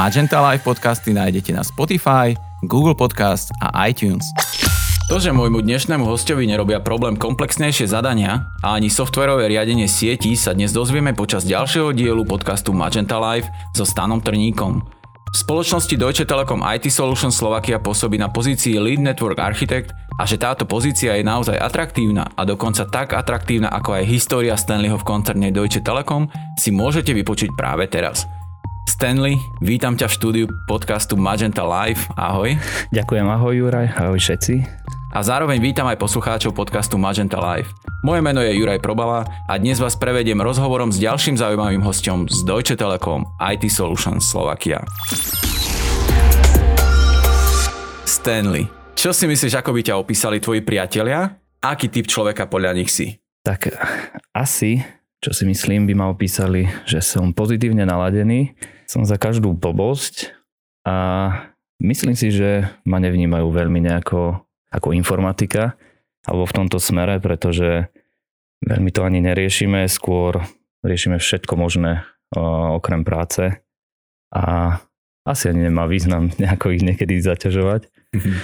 Magenta Live podcasty nájdete na Spotify, Google Podcast a iTunes. To, že môjmu dnešnému hostovi nerobia problém komplexnejšie zadania a ani softverové riadenie sietí sa dnes dozvieme počas ďalšieho dielu podcastu Magenta Live so Stanom Trníkom. V spoločnosti Deutsche Telekom IT Solutions Slovakia pôsobí na pozícii Lead Network Architect a že táto pozícia je naozaj atraktívna a dokonca tak atraktívna ako aj história Stanleyho v koncerne Deutsche Telekom si môžete vypočuť práve teraz. Stanley, vítam ťa v štúdiu podcastu Magenta Live. Ahoj. Ďakujem, ahoj Juraj, ahoj všetci a zároveň vítam aj poslucháčov podcastu Magenta Live. Moje meno je Juraj Probala a dnes vás prevediem rozhovorom s ďalším zaujímavým hostom z Deutsche Telekom IT Solutions Slovakia. Stanley, čo si myslíš, ako by ťa opísali tvoji priatelia? Aký typ človeka podľa nich si? Tak asi, čo si myslím, by ma opísali, že som pozitívne naladený, som za každú blbosť a myslím si, že ma nevnímajú veľmi nejako ako informatika alebo v tomto smere, pretože veľmi to ani neriešime, skôr riešime všetko možné okrem práce. A asi ani nemá význam nejako ich niekedy zaťažovať mm-hmm.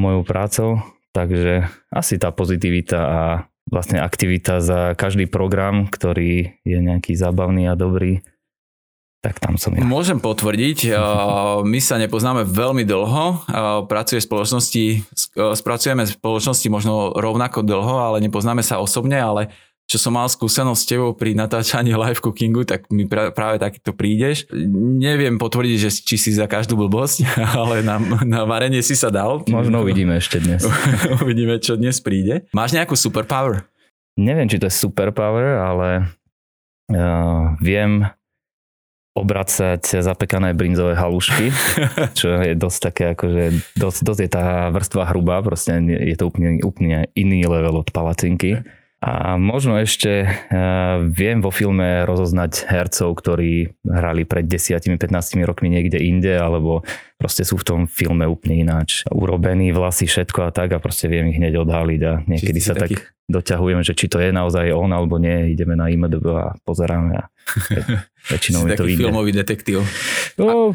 mojou prácou, takže asi tá pozitivita a vlastne aktivita za každý program, ktorý je nejaký zábavný a dobrý, tak tam som ja. Môžem potvrdiť, my sa nepoznáme veľmi dlho, pracuje spoločnosti, spracujeme v spoločnosti možno rovnako dlho, ale nepoznáme sa osobne, ale čo som mal skúsenosť s tebou pri natáčaní live cookingu, tak mi práve takto prídeš. Neviem potvrdiť, že či si za každú blbosť, ale na, na varenie si sa dal. Možno uvidíme ešte dnes. uvidíme, čo dnes príde. Máš nejakú superpower? Neviem, či to je superpower, ale uh, viem obracať zapekané brinzové halušky, čo je dosť také akože, dosť, dosť je tá vrstva hrubá, proste je to úplne, úplne iný level od palacinky. A možno ešte uh, viem vo filme rozoznať hercov, ktorí hrali pred 10-15 rokmi niekde inde, alebo proste sú v tom filme úplne ináč urobení, vlasy, všetko a tak a proste viem ich hneď odhaliť a niekedy sa taký... tak doťahujeme, že či to je naozaj on alebo nie, ideme na IMDb a pozeráme a väčšinou mi to ide. filmový detektív. No,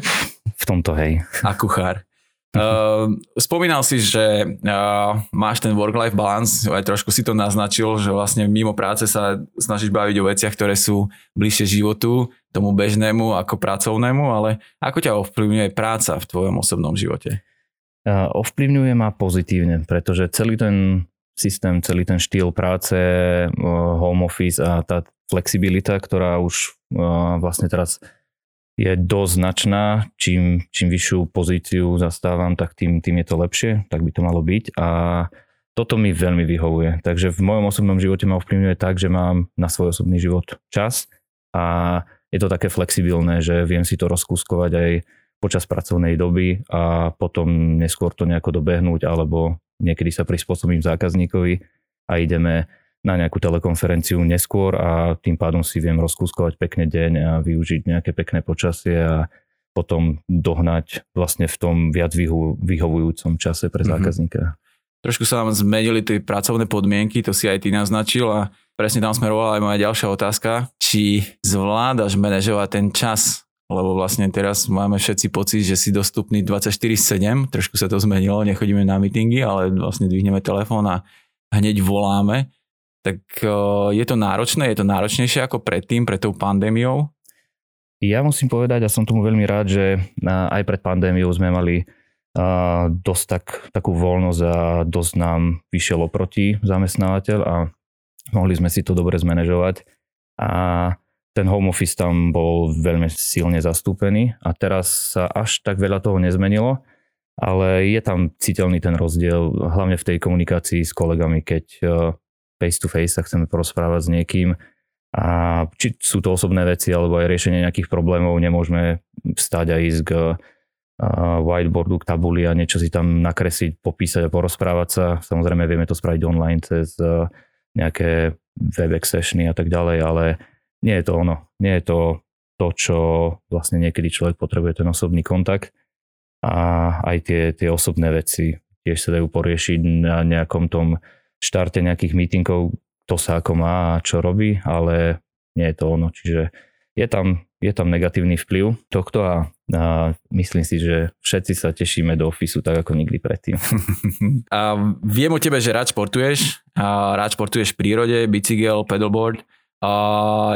v tomto hej. A kuchár. Uh, spomínal si, že uh, máš ten work-life balance, aj trošku si to naznačil, že vlastne mimo práce sa snažíš baviť o veciach, ktoré sú bližšie životu, tomu bežnému ako pracovnému, ale ako ťa ovplyvňuje práca v tvojom osobnom živote? Uh, ovplyvňuje ma pozitívne, pretože celý ten systém, celý ten štýl práce, home office a tá flexibilita, ktorá už vlastne teraz je dosť značná. Čím, čím vyššiu pozíciu zastávam, tak tým, tým je to lepšie, tak by to malo byť. A toto mi veľmi vyhovuje. Takže v mojom osobnom živote ma ovplyvňuje tak, že mám na svoj osobný život čas a je to také flexibilné, že viem si to rozkúskovať aj počas pracovnej doby a potom neskôr to nejako dobehnúť alebo niekedy sa prispôsobím zákazníkovi a ideme na nejakú telekonferenciu neskôr a tým pádom si viem rozkúskovať pekne deň a využiť nejaké pekné počasie a potom dohnať vlastne v tom viac vyhovujúcom čase pre mhm. zákazníka. Mm-hmm. Trošku sa vám zmenili tie pracovné podmienky, to si aj ty naznačil a presne tam smerovala aj moja ďalšia otázka. Či zvládaš manažovať ten čas lebo vlastne teraz máme všetci pocit, že si dostupný 24-7, trošku sa to zmenilo, nechodíme na meetingy, ale vlastne dvihneme telefón a hneď voláme tak je to náročné? Je to náročnejšie ako predtým, pred tou pandémiou? Ja musím povedať, a som tomu veľmi rád, že aj pred pandémiou sme mali dosť tak, takú voľnosť a dosť nám vyšiel oproti zamestnávateľ a mohli sme si to dobre zmanéžovať. A ten home office tam bol veľmi silne zastúpený a teraz sa až tak veľa toho nezmenilo, ale je tam citeľný ten rozdiel, hlavne v tej komunikácii s kolegami, keď face to face sa chceme porozprávať s niekým a či sú to osobné veci alebo aj riešenie nejakých problémov, nemôžeme vstať a ísť k whiteboardu, k tabuli a niečo si tam nakresliť, popísať a porozprávať sa. Samozrejme vieme to spraviť online cez nejaké webex sessiony a tak ďalej, ale nie je to ono. Nie je to to, čo vlastne niekedy človek potrebuje, ten osobný kontakt a aj tie, tie osobné veci tiež sa dajú poriešiť na nejakom tom štarte nejakých meetingov, to sa ako má a čo robí, ale nie je to ono. Čiže je tam, je tam negatívny vplyv tohto a, a myslím si, že všetci sa tešíme do ofisu tak ako nikdy predtým. A viem o tebe, že rád športuješ, a rád športuješ v prírode, bicykel, pedalboard. A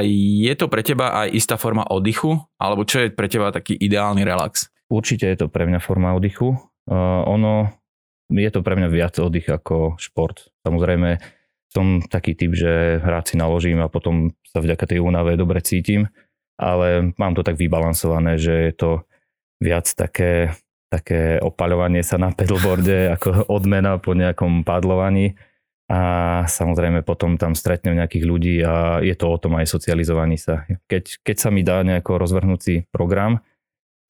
je to pre teba aj istá forma oddychu? Alebo čo je pre teba taký ideálny relax? Určite je to pre mňa forma oddychu. Uh, ono, je to pre mňa viac oddych ako šport. Samozrejme, som taký typ, že rád si naložím a potom sa vďaka tej únave dobre cítim ale mám to tak vybalansované, že je to viac také, také opaľovanie sa na pedalboarde ako odmena po nejakom padlovaní a samozrejme potom tam stretnem nejakých ľudí a je to o tom aj socializovaní sa. Keď, keď sa mi dá nejako rozvrhnúci program,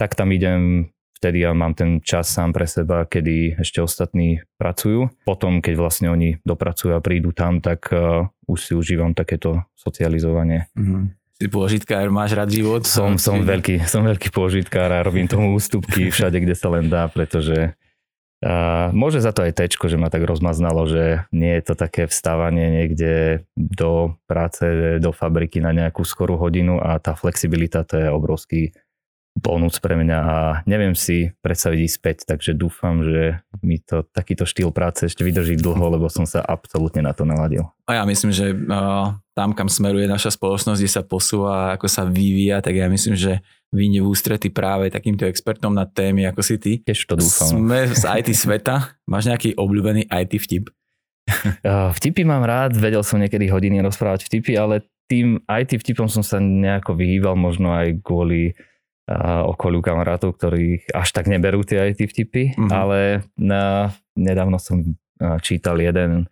tak tam idem vtedy ja mám ten čas sám pre seba, kedy ešte ostatní pracujú. Potom, keď vlastne oni dopracujú a prídu tam, tak uh, už si užívam takéto socializovanie. Mm-hmm si pôžitkár, máš rád život? Som, som, veľký, som veľký pôžitkár a robím tomu ústupky všade, kde sa len dá, pretože a môže za to aj tečko, že ma tak rozmaznalo, že nie je to také vstávanie niekde do práce, do fabriky na nejakú skorú hodinu a tá flexibilita to je obrovský bonus pre mňa a neviem si predstaviť ísť späť, takže dúfam, že mi to takýto štýl práce ešte vydrží dlho, lebo som sa absolútne na to naladil. A ja myslím, že uh, tam, kam smeruje naša spoločnosť, kde sa posúva, ako sa vyvíja, tak ja myslím, že vyjde v ústrety práve takýmto expertom na témy, ako si ty. Tiež to dúfam. Sme z IT sveta. Máš nejaký obľúbený IT vtip? Vtipy mám rád, vedel som niekedy hodiny rozprávať vtipy, ale tým IT vtipom som sa nejako vyhýbal, možno aj kvôli okoliu kamarátov, ktorí až tak neberú tie IT vtipy, mm-hmm. ale na, nedávno som čítal jeden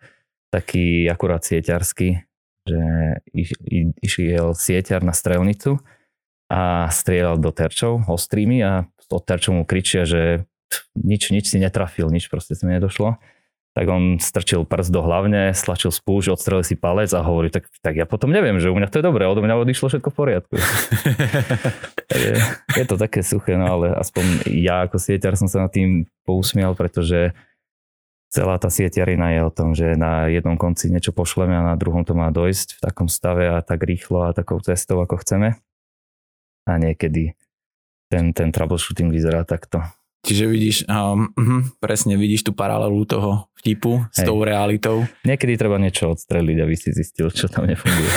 taký akurát sieťarský, že iš, išiel sieťar na strelnicu a strieľal do terčov ostrými a od terčov mu kričia, že nič, nič si netrafil, nič proste sa mi nedošlo tak on strčil prst do hlavne, stlačil spúšť, odstrelil si palec a hovorí, tak, tak ja potom neviem, že u mňa to je dobré, od mňa odišlo všetko v poriadku. je, je to také suché, no ale aspoň ja ako sieťar som sa nad tým pousmial, pretože celá tá sieťarina je o tom, že na jednom konci niečo pošleme a na druhom to má dojsť v takom stave a tak rýchlo a takou cestou, ako chceme. A niekedy ten, ten troubleshooting vyzerá takto. Čiže vidíš, um, presne vidíš tú paralelu toho vtipu s Hej. tou realitou. Niekedy treba niečo odstreliť, aby si zistil, čo tam nefunguje.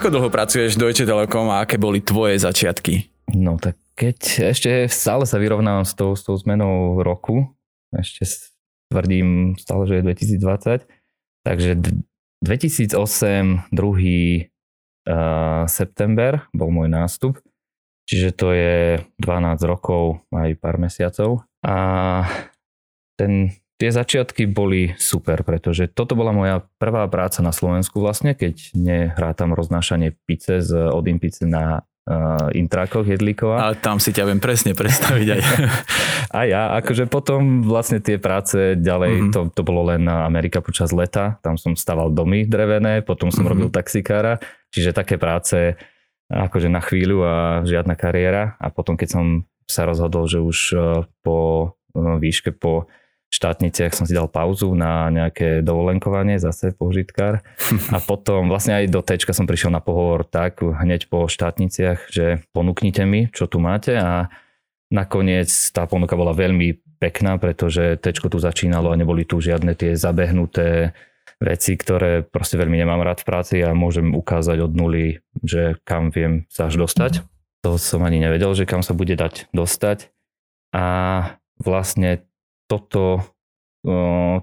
Ako dlho pracuješ v Deutsche Telekom a aké boli tvoje začiatky? No tak keď ešte stále sa vyrovnávam s tou, s tou zmenou roku, ešte tvrdím stále, že je 2020, takže 2008, 2. Uh, september bol môj nástup Čiže to je 12 rokov aj pár mesiacov. A ten, tie začiatky boli super, pretože toto bola moja prvá práca na Slovensku vlastne, keď nehrátam roznášanie pice z Odimpice na uh, intrákoch Jedlíkova. Ale tam si ťa viem presne predstaviť aj. a ja, akože potom vlastne tie práce ďalej, mm-hmm. to, to bolo len na Amerika počas leta, tam som staval domy drevené, potom som mm-hmm. robil taxikára, čiže také práce akože na chvíľu a žiadna kariéra a potom keď som sa rozhodol, že už e, po e, výške po štátniciach som si dal pauzu na nejaké dovolenkovanie, zase požitkár. A potom vlastne aj do Tčka som prišiel na pohovor tak hneď po štátniciach, že ponúknite mi, čo tu máte a nakoniec tá ponuka bola veľmi pekná, pretože Tčko tu začínalo a neboli tu žiadne tie zabehnuté veci, ktoré proste veľmi nemám rád v práci a môžem ukázať od nuly, že kam viem sa až dostať. To som ani nevedel, že kam sa bude dať dostať. A vlastne toto,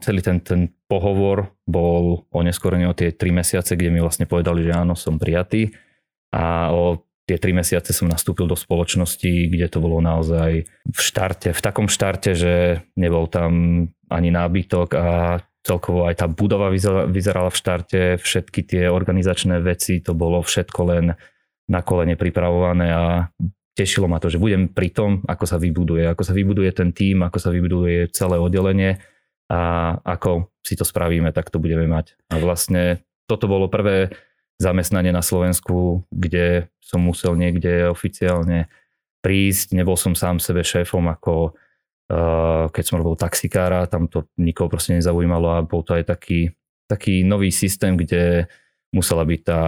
celý ten, ten pohovor bol oneskorený o tie 3 mesiace, kde mi vlastne povedali, že áno, som prijatý. A o tie 3 mesiace som nastúpil do spoločnosti, kde to bolo naozaj v štarte, v takom štarte, že nebol tam ani nábytok a celkovo aj tá budova vyzerala v štarte, všetky tie organizačné veci, to bolo všetko len na kolene pripravované a tešilo ma to, že budem pri tom, ako sa vybuduje, ako sa vybuduje ten tím, ako sa vybuduje celé oddelenie a ako si to spravíme, tak to budeme mať. A vlastne toto bolo prvé zamestnanie na Slovensku, kde som musel niekde oficiálne prísť, nebol som sám sebe šéfom ako keď som robil taxikára, tam to nikoho proste nezaujímalo a bol to aj taký, taký nový systém, kde musela byť tá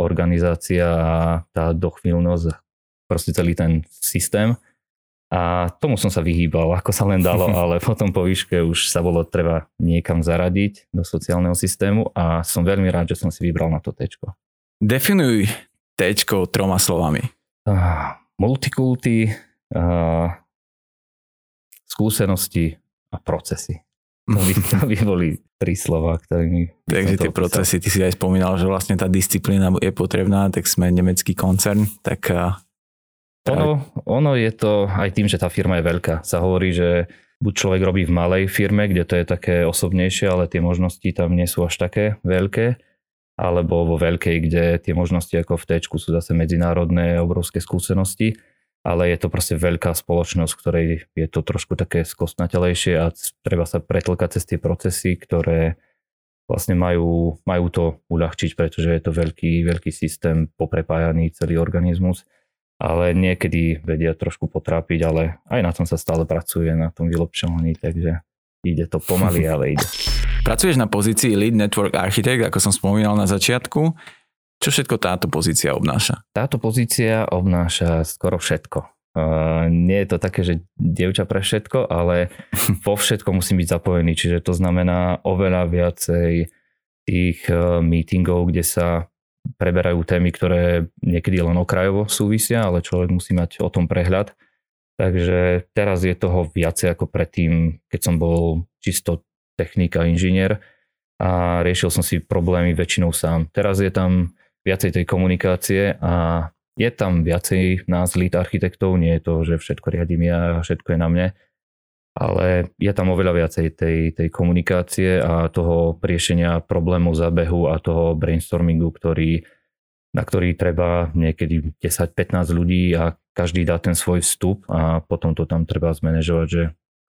organizácia a tá dochvíľnosť, proste celý ten systém. A tomu som sa vyhýbal, ako sa len dalo, ale potom po výške už sa bolo treba niekam zaradiť do sociálneho systému a som veľmi rád, že som si vybral na to tečko. Definuj tečko troma slovami. Uh, multikulty, uh, skúsenosti a procesy. To by, to by boli tri slova, ktorými... Takže tie procesy, ty si aj spomínal, že vlastne tá disciplína je potrebná, tak sme nemecký koncern, tak ono, ono je to aj tým, že tá firma je veľká. Sa hovorí, že buď človek robí v malej firme, kde to je také osobnejšie, ale tie možnosti tam nie sú až také veľké, alebo vo veľkej, kde tie možnosti ako v T sú zase medzinárodné, obrovské skúsenosti, ale je to proste veľká spoločnosť, ktorej je to trošku také skostnatelejšie a treba sa pretlkať cez tie procesy, ktoré vlastne majú, majú to uľahčiť, pretože je to veľký, veľký systém poprepájaný celý organizmus ale niekedy vedia trošku potrápiť, ale aj na tom sa stále pracuje, na tom vylepšovaní, takže ide to pomaly, ale ide. Pracuješ na pozícii Lead Network Architect, ako som spomínal na začiatku. Čo všetko táto pozícia obnáša? Táto pozícia obnáša skoro všetko. Uh, nie je to také, že dievča pre všetko, ale vo všetko musím byť zapojený, čiže to znamená oveľa viacej tých uh, meetingov, kde sa preberajú témy, ktoré niekedy len okrajovo súvisia, ale človek musí mať o tom prehľad. Takže teraz je toho viacej ako predtým, keď som bol čisto technik a inžinier a riešil som si problémy väčšinou sám. Teraz je tam viacej tej komunikácie a je tam viacej nás lead architektov, nie je to, že všetko riadím ja všetko je na mne, ale je tam oveľa viacej tej, tej komunikácie a toho riešenia problémov zabehu a toho brainstormingu, ktorý, na ktorý treba niekedy 10-15 ľudí a každý dá ten svoj vstup a potom to tam treba zmanéžovať, že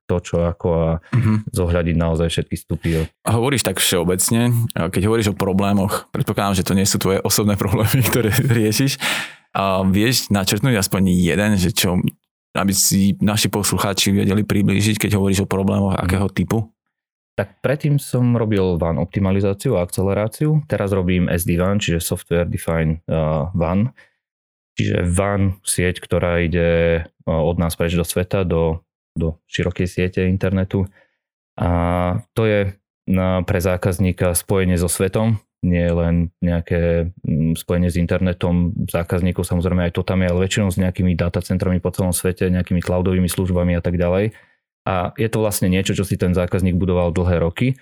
to, čo ako a uh-huh. zohľadiť naozaj všetky vstupy. A hovoríš tak všeobecne, keď hovoríš o problémoch, predpokladám, že to nie sú tvoje osobné problémy, ktoré riešiš, a vieš načrtnúť aspoň jeden, že čo, aby si naši poslucháči vedeli priblížiť, keď hovoríš o problémoch mm. akého typu? Tak predtým som robil WAN optimalizáciu a akceleráciu. Teraz robím SD-WAN, čiže Software Defined uh, WAN. Čiže WAN sieť, ktorá ide uh, od nás preč do sveta, do, do širokej siete internetu. A to je pre zákazníka spojenie so svetom, nie len nejaké mm, spojenie s internetom zákazníkov, samozrejme aj to tam je, ale väčšinou s nejakými datacentrami po celom svete, nejakými cloudovými službami a tak ďalej. A je to vlastne niečo, čo si ten zákazník budoval dlhé roky.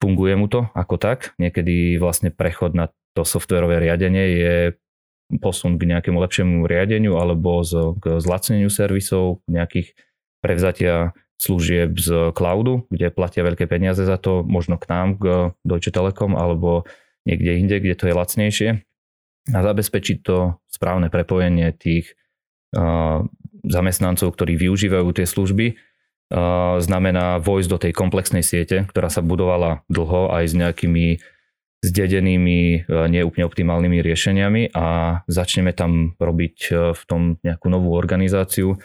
Funguje mu to ako tak. Niekedy vlastne prechod na to softverové riadenie je posun k nejakému lepšiemu riadeniu alebo k zlacneniu servisov, nejakých prevzatia služieb z cloudu, kde platia veľké peniaze za to, možno k nám, k Deutsche Telekom alebo niekde inde, kde to je lacnejšie. A zabezpečiť to správne prepojenie tých uh, zamestnancov, ktorí využívajú tie služby, uh, znamená vojsť do tej komplexnej siete, ktorá sa budovala dlho aj s nejakými zdedenými, uh, neúplne optimálnymi riešeniami a začneme tam robiť v tom nejakú novú organizáciu,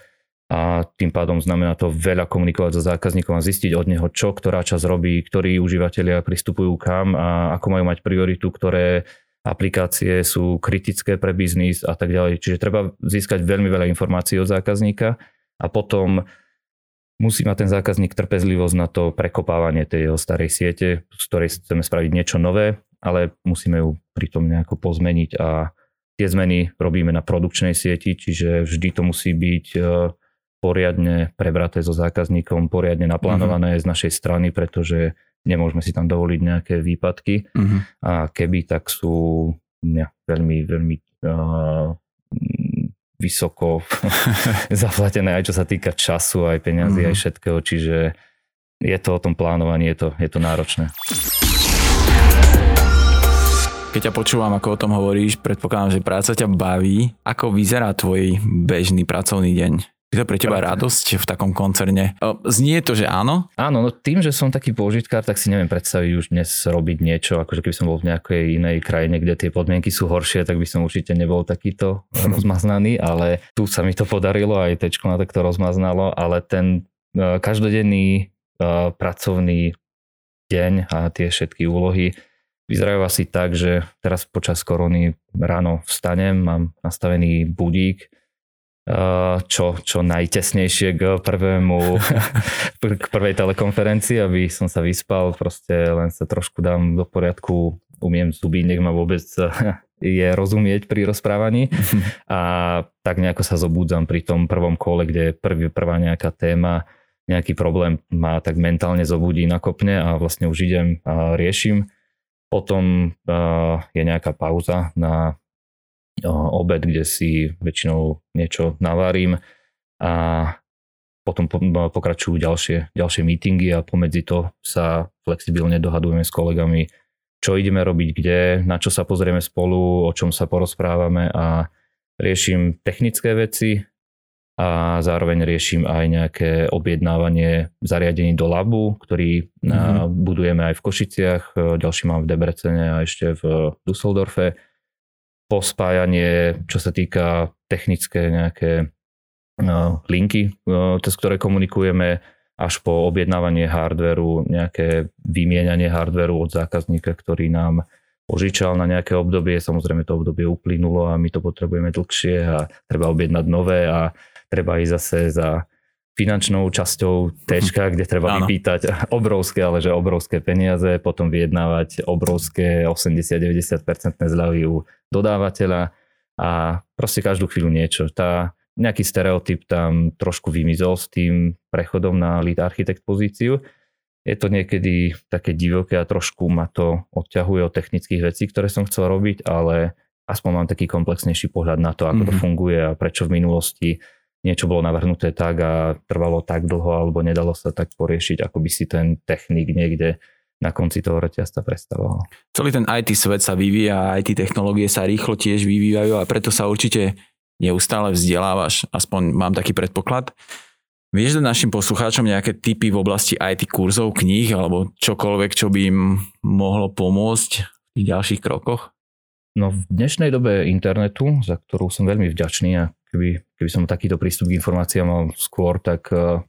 a tým pádom znamená to veľa komunikovať so zákazníkom a zistiť od neho, čo ktorá časť robí, ktorí užívateľia pristupujú kam a ako majú mať prioritu, ktoré aplikácie sú kritické pre biznis a tak ďalej. Čiže treba získať veľmi veľa informácií od zákazníka a potom musí mať ten zákazník trpezlivosť na to prekopávanie tej jeho starej siete, z ktorej chceme spraviť niečo nové, ale musíme ju pritom nejako pozmeniť a tie zmeny robíme na produkčnej sieti, čiže vždy to musí byť poriadne prebraté so zákazníkom, poriadne naplánované uh-huh. z našej strany, pretože nemôžeme si tam dovoliť nejaké výpadky uh-huh. a keby, tak sú ja, veľmi, veľmi uh, vysoko zaplatené aj čo sa týka času, aj peniazy, uh-huh. aj všetkého, čiže je to o tom plánovaní, je to, je to náročné. Keď ťa počúvam, ako o tom hovoríš, predpokladám, že práca ťa baví. Ako vyzerá tvoj bežný pracovný deň? Je to pre teba radosť v takom koncerne? Znie to, že áno? Áno, no tým, že som taký pôžitkár, tak si neviem predstaviť už dnes robiť niečo, akože keby som bol v nejakej inej krajine, kde tie podmienky sú horšie, tak by som určite nebol takýto rozmaznaný, ale tu sa mi to podarilo, aj tečko na takto rozmaznalo, ale ten uh, každodenný uh, pracovný deň a tie všetky úlohy vyzerajú asi tak, že teraz počas korony ráno vstanem, mám nastavený budík, čo, čo najtesnejšie k prvému, k prvej telekonferencii, aby som sa vyspal, proste len sa trošku dám do poriadku, umiem zuby, nech ma vôbec je rozumieť pri rozprávaní a tak nejako sa zobudzam pri tom prvom kole, kde prvý, prvá nejaká téma, nejaký problém ma tak mentálne zobudí, nakopne a vlastne už idem a riešim. Potom je nejaká pauza na obed, kde si väčšinou niečo navarím a potom pokračujú ďalšie, ďalšie meetingy a pomedzi to sa flexibilne dohadujeme s kolegami, čo ideme robiť kde, na čo sa pozrieme spolu, o čom sa porozprávame a riešim technické veci a zároveň riešim aj nejaké objednávanie zariadení do labu, ktorý mm-hmm. budujeme aj v Košiciach, ďalší mám v Debrecene a ešte v Dusseldorfe pospájanie, čo sa týka technické nejaké no, linky, no, cez ktoré komunikujeme, až po objednávanie hardveru, nejaké vymieňanie hardveru od zákazníka, ktorý nám požičal na nejaké obdobie. Samozrejme to obdobie uplynulo a my to potrebujeme dlhšie a treba objednať nové a treba ísť zase za finančnou časťou T, kde treba Áno. vypýtať obrovské, ale že obrovské peniaze, potom vyjednávať obrovské 80-90% zľavy u dodávateľa a proste každú chvíľu niečo. Tá, nejaký stereotyp tam trošku vymizol s tým prechodom na lead architekt pozíciu. Je to niekedy také divoké a trošku ma to odťahuje od technických vecí, ktoré som chcel robiť, ale aspoň mám taký komplexnejší pohľad na to, ako mm-hmm. to mhm. funguje a prečo v minulosti niečo bolo navrhnuté tak a trvalo tak dlho alebo nedalo sa tak poriešiť, ako by si ten technik niekde na konci toho reťazca predstavoval. Celý ten IT svet sa vyvíja, IT technológie sa rýchlo tiež vyvíjajú a preto sa určite neustále vzdelávaš, aspoň mám taký predpoklad. Vieš dať našim poslucháčom nejaké typy v oblasti IT kurzov, kníh alebo čokoľvek, čo by im mohlo pomôcť v ďalších krokoch? No v dnešnej dobe internetu, za ktorú som veľmi vďačný a keby, keby som takýto prístup k informáciám mal skôr, tak uh,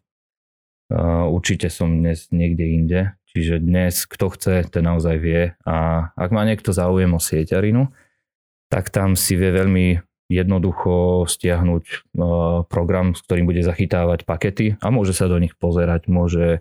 určite som dnes niekde inde. Čiže dnes kto chce, ten naozaj vie. A ak má niekto záujem o sieťarinu, tak tam si vie veľmi jednoducho stiahnuť uh, program, s ktorým bude zachytávať pakety a môže sa do nich pozerať, môže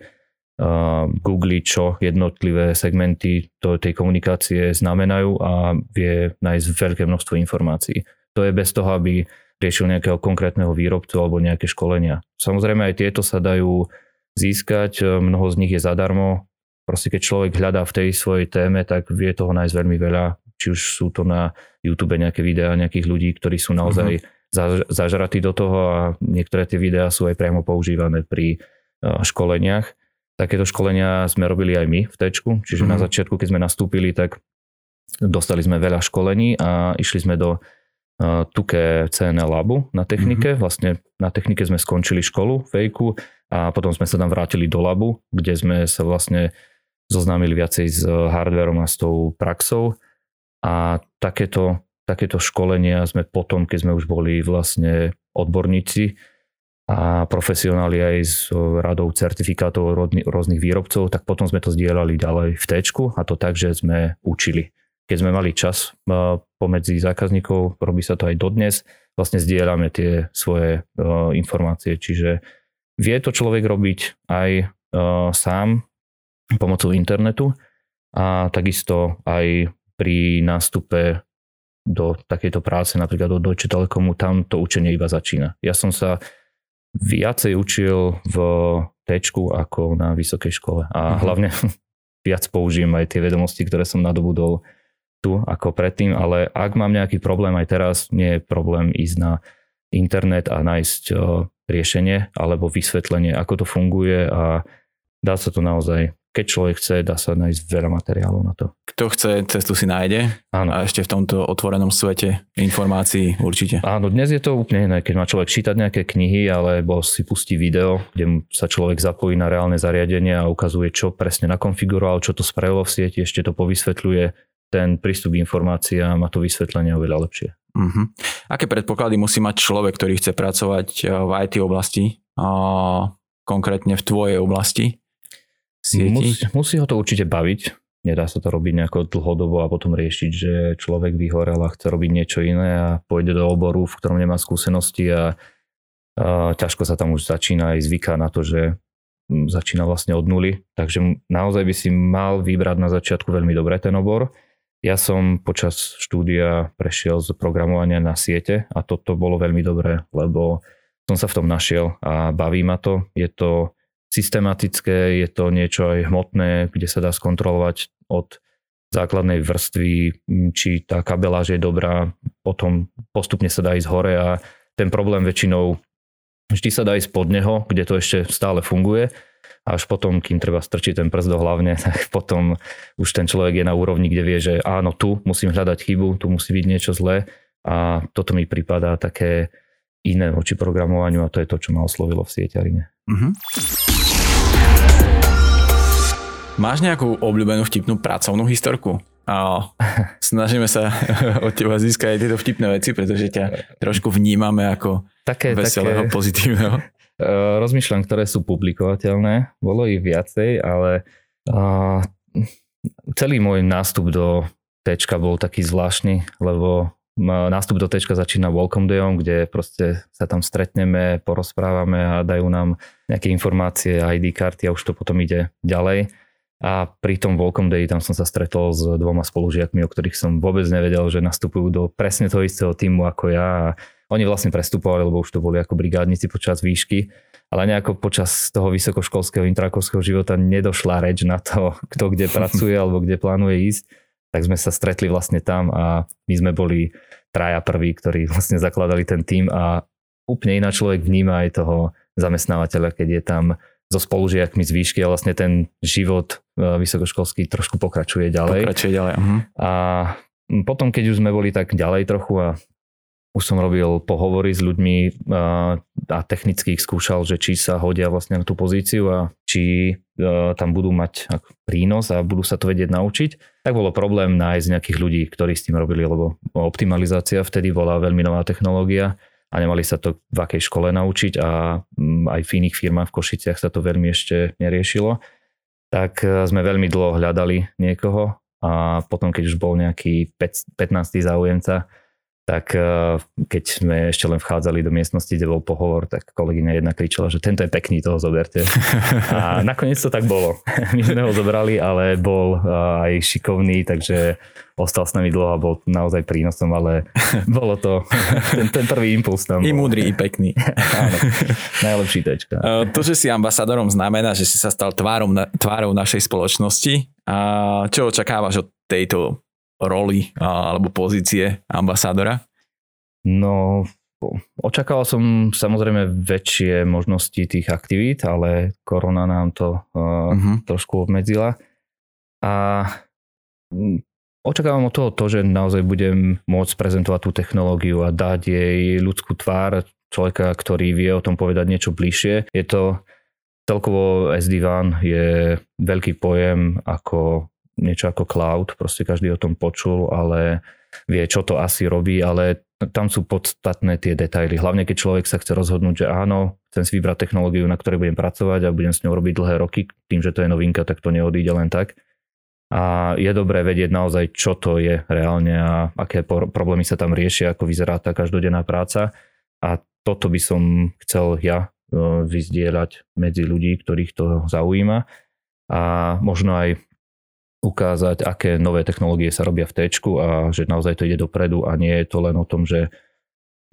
googliť, čo jednotlivé segmenty to, tej komunikácie znamenajú a vie nájsť veľké množstvo informácií. To je bez toho, aby riešil nejakého konkrétneho výrobcu alebo nejaké školenia. Samozrejme aj tieto sa dajú získať, e, mnoho z nich je zadarmo. Proste keď človek hľadá v tej svojej téme, tak vie toho nájsť veľmi veľa. Či už sú to na YouTube nejaké videá nejakých ľudí, ktorí sú naozaj uh-huh. zažratí do toho a niektoré tie videá sú aj priamo používané pri e, školeniach. Takéto školenia sme robili aj my v Tečku, čiže uh-huh. na mhm. začiatku, keď sme nastúpili, tak dostali sme veľa školení a išli sme do Tuke CNL Labu na technike. Mm-hmm. Vlastne na technike sme skončili školu, fejku a potom sme sa tam vrátili do labu, kde sme sa vlastne zoznámili viacej s hardverom a s tou praxou. A takéto, takéto školenia sme potom, keď sme už boli vlastne odborníci a profesionáli aj s radou certifikátov rôznych výrobcov, tak potom sme to zdieľali ďalej v T a to tak, že sme učili keď sme mali čas pomedzi zákazníkov, robí sa to aj dodnes, vlastne zdieľame tie svoje informácie, čiže vie to človek robiť aj sám pomocou internetu a takisto aj pri nástupe do takejto práce, napríklad do Deutsche Telekomu, tam to učenie iba začína. Ja som sa viacej učil v T ako na vysokej škole a uh-huh. hlavne viac použijem aj tie vedomosti, ktoré som nadobudol tu ako predtým, ale ak mám nejaký problém aj teraz, nie je problém ísť na internet a nájsť riešenie alebo vysvetlenie, ako to funguje a dá sa to naozaj, keď človek chce, dá sa nájsť veľa materiálov na to. Kto chce, cestu si nájde Áno. a ešte v tomto otvorenom svete informácií určite. Áno, dnes je to úplne iné, keď má človek čítať nejaké knihy alebo si pustí video, kde sa človek zapojí na reálne zariadenie a ukazuje, čo presne nakonfiguroval, čo to spravilo v sieti, ešte to povysvetľuje ten prístup k informáciám a to vysvetlenie oveľa lepšie. Uh-huh. Aké predpoklady musí mať človek, ktorý chce pracovať eh, v IT oblasti, a konkrétne v tvojej oblasti? Musí, musí ho to určite baviť. nedá sa to robiť nejako dlhodobo a potom riešiť, že človek vyhorel a chce robiť niečo iné a pôjde do oboru, v ktorom nemá skúsenosti a, a ťažko sa tam už začína aj zvyká na to, že začína vlastne od nuly. Takže naozaj by si mal vybrať na začiatku veľmi dobre ten obor. Ja som počas štúdia prešiel z programovania na siete a toto bolo veľmi dobré, lebo som sa v tom našiel a baví ma to. Je to systematické, je to niečo aj hmotné, kde sa dá skontrolovať od základnej vrstvy, či tá kabeláž je dobrá, potom postupne sa dá ísť hore a ten problém väčšinou vždy sa dá ísť pod neho, kde to ešte stále funguje až potom, kým treba strčiť ten prst do hlavne, tak potom už ten človek je na úrovni, kde vie, že áno, tu musím hľadať chybu, tu musí byť niečo zlé a toto mi pripadá také iné voči programovaniu a to je to, čo ma oslovilo v sieťarine. Uh-huh. Máš nejakú obľúbenú vtipnú pracovnú historku? A snažíme sa od teba získať aj tieto vtipné veci, pretože ťa trošku vnímame ako také, veselého, také, pozitívneho. Rozmýšľam, ktoré sú publikovateľné. Bolo ich viacej, ale celý môj nástup do Tčka bol taký zvláštny, lebo nástup do Tčka začína Welcome Dayom, kde proste sa tam stretneme, porozprávame a dajú nám nejaké informácie, ID karty a už to potom ide ďalej. A pri tom Welcome Day tam som sa stretol s dvoma spolužiakmi, o ktorých som vôbec nevedel, že nastupujú do presne toho istého týmu ako ja. A oni vlastne prestupovali, lebo už to boli ako brigádnici počas výšky. Ale nejako počas toho vysokoškolského intrakovského života nedošla reč na to, kto kde pracuje alebo kde plánuje ísť tak sme sa stretli vlastne tam a my sme boli traja prví, ktorí vlastne zakladali ten tým a úplne iná človek vníma aj toho zamestnávateľa, keď je tam so spolužiakmi z výšky a vlastne ten život e, vysokoškolský trošku pokračuje ďalej. Pokračuje ďalej. Uh-huh. A potom, keď už sme boli tak ďalej trochu a už som robil pohovory s ľuďmi a, a technicky ich skúšal, že či sa hodia vlastne na tú pozíciu a či a, tam budú mať prínos a budú sa to vedieť naučiť, tak bolo problém nájsť nejakých ľudí, ktorí s tým robili, lebo optimalizácia vtedy bola veľmi nová technológia a nemali sa to v akej škole naučiť a aj v iných firmách v Košiciach sa to veľmi ešte neriešilo. Tak e, sme veľmi dlho hľadali niekoho a potom, keď už bol nejaký 15. záujemca, tak eh, keď sme ešte len vchádzali do miestnosti, kde bol pohovor, tak kolegyňa jedna kričala, že tento je pekný, toho zoberte. A nakoniec to tak bolo. My sme ho zobrali, ale bol eh, aj šikovný, takže ostal s nami dlho a bol naozaj prínosom, ale bolo to ten, ten prvý impuls tam. I múdry, i pekný. Áno, najlepší tečka. Eh, to, že si ambasadorom znamená, že si sa stal tvárom, tvárou našej spoločnosti. A čo očakávaš od tejto roli alebo pozície ambasádora? No, očakával som samozrejme väčšie možnosti tých aktivít, ale korona nám to uh, uh-huh. trošku obmedzila. A očakávam od toho to, že naozaj budem môcť prezentovať tú technológiu a dať jej ľudskú tvár človeka, ktorý vie o tom povedať niečo bližšie. Je to celkovo SD-WAN je veľký pojem ako niečo ako cloud, proste každý o tom počul, ale vie, čo to asi robí, ale tam sú podstatné tie detaily. Hlavne keď človek sa chce rozhodnúť, že áno, chcem si vybrať technológiu, na ktorej budem pracovať a budem s ňou robiť dlhé roky, tým, že to je novinka, tak to neodíde len tak. A je dobré vedieť naozaj, čo to je reálne a aké problémy sa tam riešia, ako vyzerá tá každodenná práca. A toto by som chcel ja e, vyzdieľať medzi ľudí, ktorých to zaujíma. A možno aj ukázať, aké nové technológie sa robia v T a že naozaj to ide dopredu a nie je to len o tom, že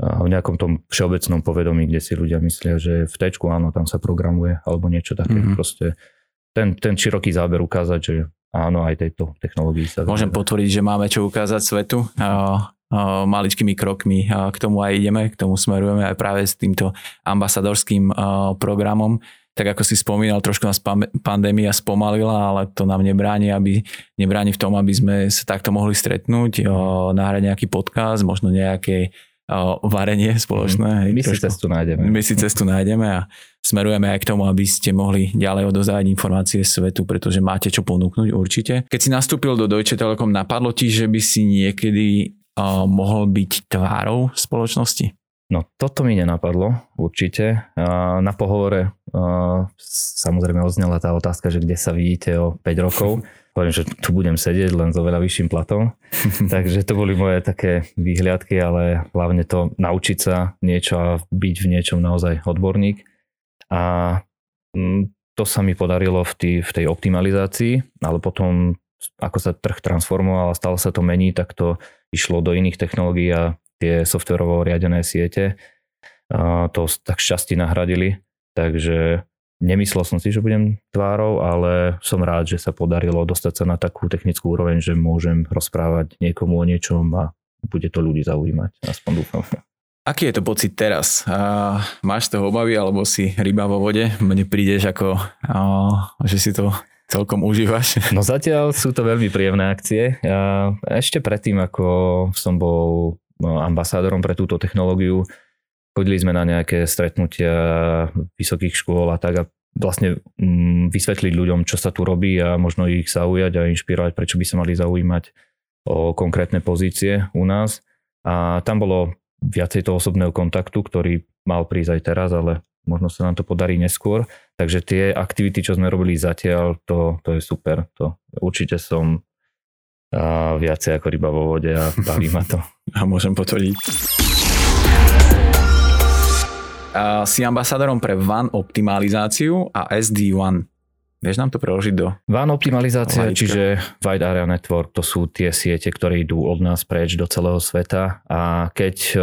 v nejakom tom všeobecnom povedomí, kde si ľudia myslia, že v T áno, tam sa programuje alebo niečo také. Mm-hmm. Proste ten, ten široký záber ukázať, že áno, aj tejto technológii sa... Môžem potvrdiť, že máme čo ukázať svetu. Maličkými krokmi k tomu aj ideme, k tomu smerujeme aj práve s týmto ambasadorským programom tak ako si spomínal, trošku nás pandémia spomalila, ale to nám nebráni, aby, nebráni v tom, aby sme sa takto mohli stretnúť, nahrať nejaký podcast, možno nejaké varenie spoločné. Mm, my si cestu nájdeme. My si cestu nájdeme a smerujeme aj k tomu, aby ste mohli ďalej odozávať informácie svetu, pretože máte čo ponúknuť určite. Keď si nastúpil do Deutsche Telekom, napadlo ti, že by si niekedy mohol byť tvárou spoločnosti? No toto mi nenapadlo určite. Na pohovore samozrejme odznela tá otázka, že kde sa vidíte o 5 rokov. hovorím, že tu budem sedieť len s oveľa vyšším platom. Takže to boli moje také výhliadky, ale hlavne to naučiť sa niečo a byť v niečom naozaj odborník. A mm, to sa mi podarilo v, tý, v tej optimalizácii, ale potom ako sa trh transformoval a stále sa to mení, tak to išlo do iných technológií a tie softverovo riadené siete to tak šťastí nahradili. Takže Nemyslel som si, že budem tvárou, ale som rád, že sa podarilo dostať sa na takú technickú úroveň, že môžem rozprávať niekomu o niečom a bude to ľudí zaujímať. Aspoň dúfam. Aký je to pocit teraz? A máš toho obavy alebo si ryba vo vode? Mne prídeš ako, a, že si to celkom užívaš? No zatiaľ sú to veľmi príjemné akcie. A ešte predtým, ako som bol ambasádorom pre túto technológiu, Chodili sme na nejaké stretnutia vysokých škôl a tak a vlastne mm, vysvetliť ľuďom, čo sa tu robí a možno ich zaujať a inšpirovať, prečo by sa mali zaujímať o konkrétne pozície u nás. A tam bolo viacej toho osobného kontaktu, ktorý mal prísť aj teraz, ale možno sa nám to podarí neskôr. Takže tie aktivity, čo sme robili zatiaľ, to, to je super. To určite som a viacej ako ryba vo vode a baví ma to. A môžem potvrdiť si ambasádorom pre WAN optimalizáciu a SD-WAN. Vieš nám to preložiť do... WAN optimalizácia, Lajka. čiže Wide Area Network, to sú tie siete, ktoré idú od nás preč do celého sveta a keď e,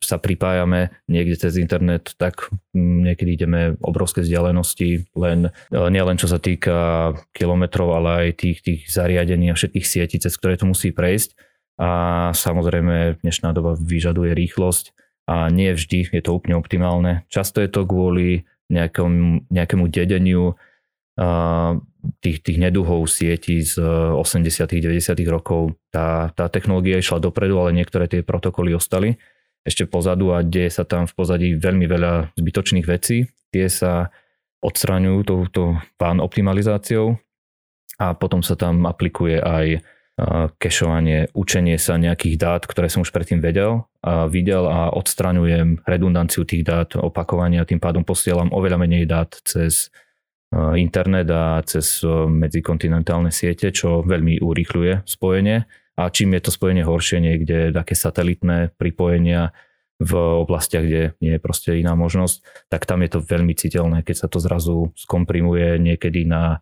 sa pripájame niekde cez internet, tak niekedy ideme obrovské vzdialenosti, len, e, nielen čo sa týka kilometrov, ale aj tých, tých zariadení a všetkých sietí, cez ktoré to musí prejsť. A samozrejme dnešná doba vyžaduje rýchlosť a nie vždy je to úplne optimálne. Často je to kvôli nejakom, nejakému dedeniu uh, tých, tých neduhov sietí z 80 90 rokov. Tá, tá technológia išla dopredu, ale niektoré tie protokoly ostali ešte pozadu a deje sa tam v pozadí veľmi veľa zbytočných vecí. Tie sa odstraňujú touto pán optimalizáciou a potom sa tam aplikuje aj kešovanie, učenie sa nejakých dát, ktoré som už predtým vedel a videl a odstraňujem redundanciu tých dát, opakovanie a tým pádom posielam oveľa menej dát cez internet a cez medzikontinentálne siete, čo veľmi urýchľuje spojenie. A čím je to spojenie horšie niekde, také satelitné pripojenia v oblastiach, kde nie je proste iná možnosť, tak tam je to veľmi citeľné, keď sa to zrazu skomprimuje niekedy na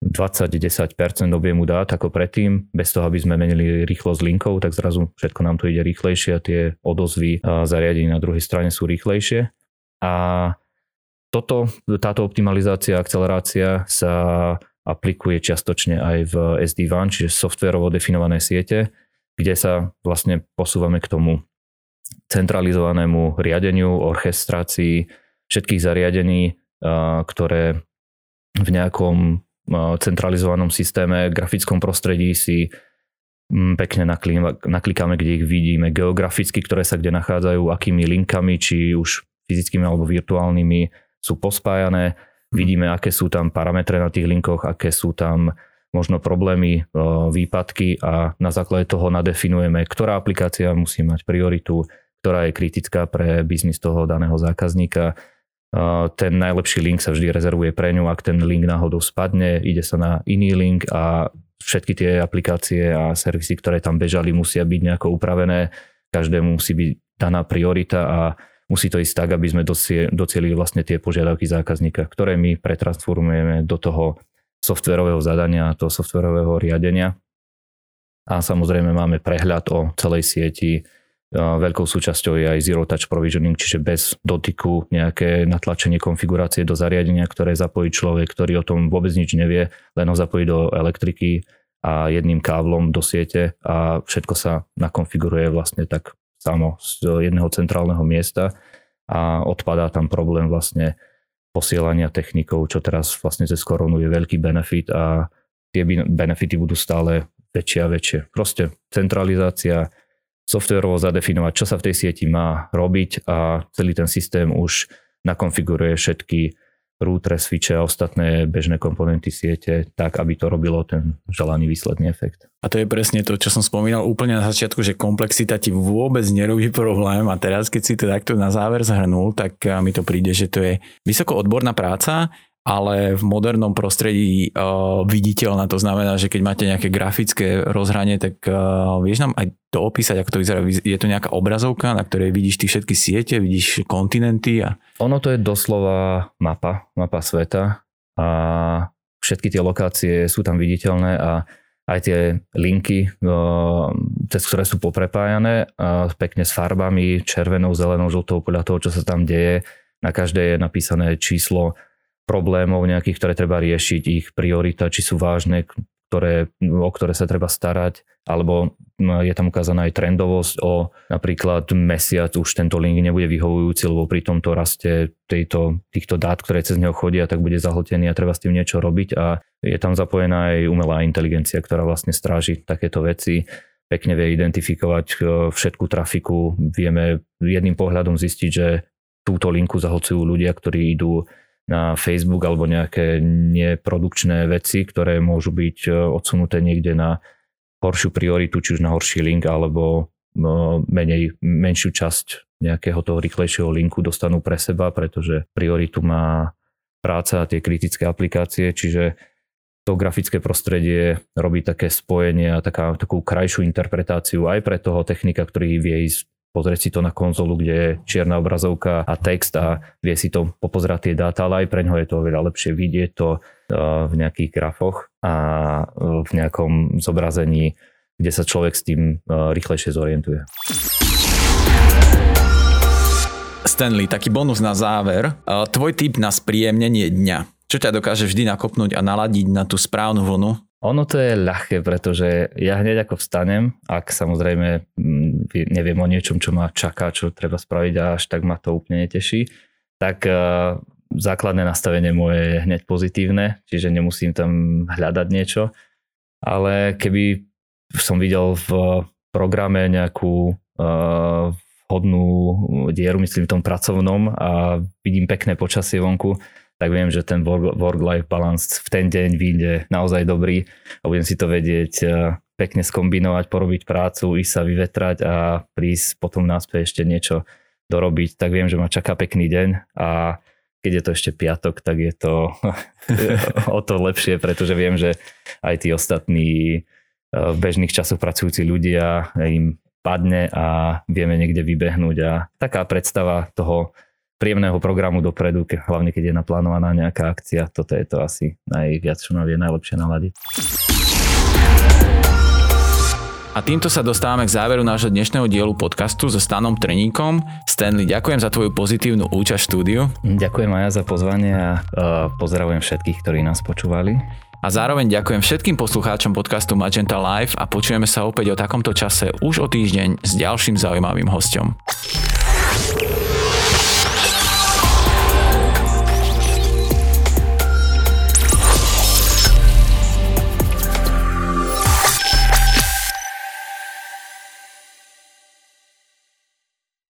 20-10% objemu dát ako predtým, bez toho, aby sme menili rýchlosť linkov, tak zrazu všetko nám to ide rýchlejšie a tie odozvy zariadení na druhej strane sú rýchlejšie. A toto, táto optimalizácia a akcelerácia sa aplikuje čiastočne aj v SD-WAN, čiže softverovo definované siete, kde sa vlastne posúvame k tomu centralizovanému riadeniu, orchestrácii všetkých zariadení, ktoré v nejakom centralizovanom systéme, grafickom prostredí si mm, pekne naklikáme, kde ich vidíme geograficky, ktoré sa kde nachádzajú, akými linkami, či už fyzickými alebo virtuálnymi sú pospájané. Vidíme, aké sú tam parametre na tých linkoch, aké sú tam možno problémy, výpadky a na základe toho nadefinujeme, ktorá aplikácia musí mať prioritu, ktorá je kritická pre biznis toho daného zákazníka. Ten najlepší link sa vždy rezervuje pre ňu, ak ten link náhodou spadne, ide sa na iný link a všetky tie aplikácie a servisy, ktoré tam bežali, musia byť nejako upravené, každému musí byť daná priorita a musí to ísť tak, aby sme docielili vlastne tie požiadavky zákazníka, ktoré my pretransformujeme do toho softverového zadania, toho softverového riadenia. A samozrejme máme prehľad o celej sieti, Veľkou súčasťou je aj Zero Touch Provisioning, čiže bez dotyku nejaké natlačenie konfigurácie do zariadenia, ktoré zapojí človek, ktorý o tom vôbec nič nevie, len ho zapojí do elektriky a jedným káblom do siete a všetko sa nakonfiguruje vlastne tak samo z jedného centrálneho miesta a odpadá tam problém vlastne posielania technikov, čo teraz vlastne cez koronu je veľký benefit a tie benefity budú stále väčšie a väčšie. Proste centralizácia, softverovo zadefinovať, čo sa v tej sieti má robiť a celý ten systém už nakonfiguruje všetky router, switche a ostatné bežné komponenty siete tak, aby to robilo ten želaný výsledný efekt. A to je presne to, čo som spomínal úplne na začiatku, že komplexita ti vôbec nerobí problém a teraz, keď si to takto na záver zhrnul, tak mi to príde, že to je vysoko odborná práca, ale v modernom prostredí uh, viditeľná. To znamená, že keď máte nejaké grafické rozhranie, tak uh, vieš nám aj to opísať, ako to vyzerá. Je to nejaká obrazovka, na ktorej vidíš ty všetky siete, vidíš kontinenty? A... Ono to je doslova mapa, mapa sveta a všetky tie lokácie sú tam viditeľné a aj tie linky, cez ktoré sú poprepájané, pekne s farbami, červenou, zelenou, žltou, podľa toho, čo sa tam deje. Na každej je napísané číslo problémov nejakých, ktoré treba riešiť, ich priorita, či sú vážne, ktoré, o ktoré sa treba starať, alebo je tam ukázaná aj trendovosť o napríklad mesiac už tento link nebude vyhovujúci, lebo pri tomto raste tejto, týchto dát, ktoré cez neho chodia, tak bude zahltený a treba s tým niečo robiť. A je tam zapojená aj umelá inteligencia, ktorá vlastne stráži takéto veci. Pekne vie identifikovať e, všetku trafiku, vieme jedným pohľadom zistiť, že túto linku zahlcujú ľudia, ktorí idú na Facebook alebo nejaké neprodukčné veci, ktoré môžu byť e, odsunuté niekde na horšiu prioritu, či už na horší link alebo no, menej, menšiu časť nejakého toho rýchlejšieho linku dostanú pre seba, pretože prioritu má práca a tie kritické aplikácie, čiže to grafické prostredie robí také spojenie a taká, takú krajšiu interpretáciu aj pre toho technika, ktorý vie ísť pozrieť si to na konzolu, kde je čierna obrazovka a text a vie si to popozerať tie dáta, ale aj pre ňoho je to oveľa lepšie vidieť to uh, v nejakých grafoch a uh, v nejakom zobrazení, kde sa človek s tým uh, rýchlejšie zorientuje. Stanley, taký bonus na záver. Tvoj tip na spríjemnenie dňa. Čo ťa dokáže vždy nakopnúť a naladiť na tú správnu vlnu ono to je ľahké, pretože ja hneď ako vstanem, ak samozrejme mm, neviem o niečom, čo ma čaká, čo treba spraviť a až tak ma to úplne neteší, tak uh, základné nastavenie moje je hneď pozitívne, čiže nemusím tam hľadať niečo. Ale keby som videl v programe nejakú uh, vhodnú dieru, myslím v tom pracovnom a vidím pekné počasie vonku, tak viem, že ten work-life balance v ten deň vyjde naozaj dobrý a budem si to vedieť pekne skombinovať, porobiť prácu, ísť sa vyvetrať a prísť potom náspäť ešte niečo dorobiť, tak viem, že ma čaká pekný deň a keď je to ešte piatok, tak je to o to lepšie, pretože viem, že aj tí ostatní eh, v bežných časoch pracujúci ľudia im padne a vieme niekde vybehnúť a taká predstava toho príjemného programu dopredu, hlavne keď je naplánovaná nejaká akcia. Toto je to asi najviac, čo ma vie najlepšie naladiť. A týmto sa dostávame k záveru nášho dnešného dielu podcastu so Stanom Treníkom. Stanley, ďakujem za tvoju pozitívnu účasť štúdiu. Ďakujem aj za pozvanie a uh, pozdravujem všetkých, ktorí nás počúvali. A zároveň ďakujem všetkým poslucháčom podcastu Magenta Live a počujeme sa opäť o takomto čase už o týždeň s ďalším zaujímavým hostom.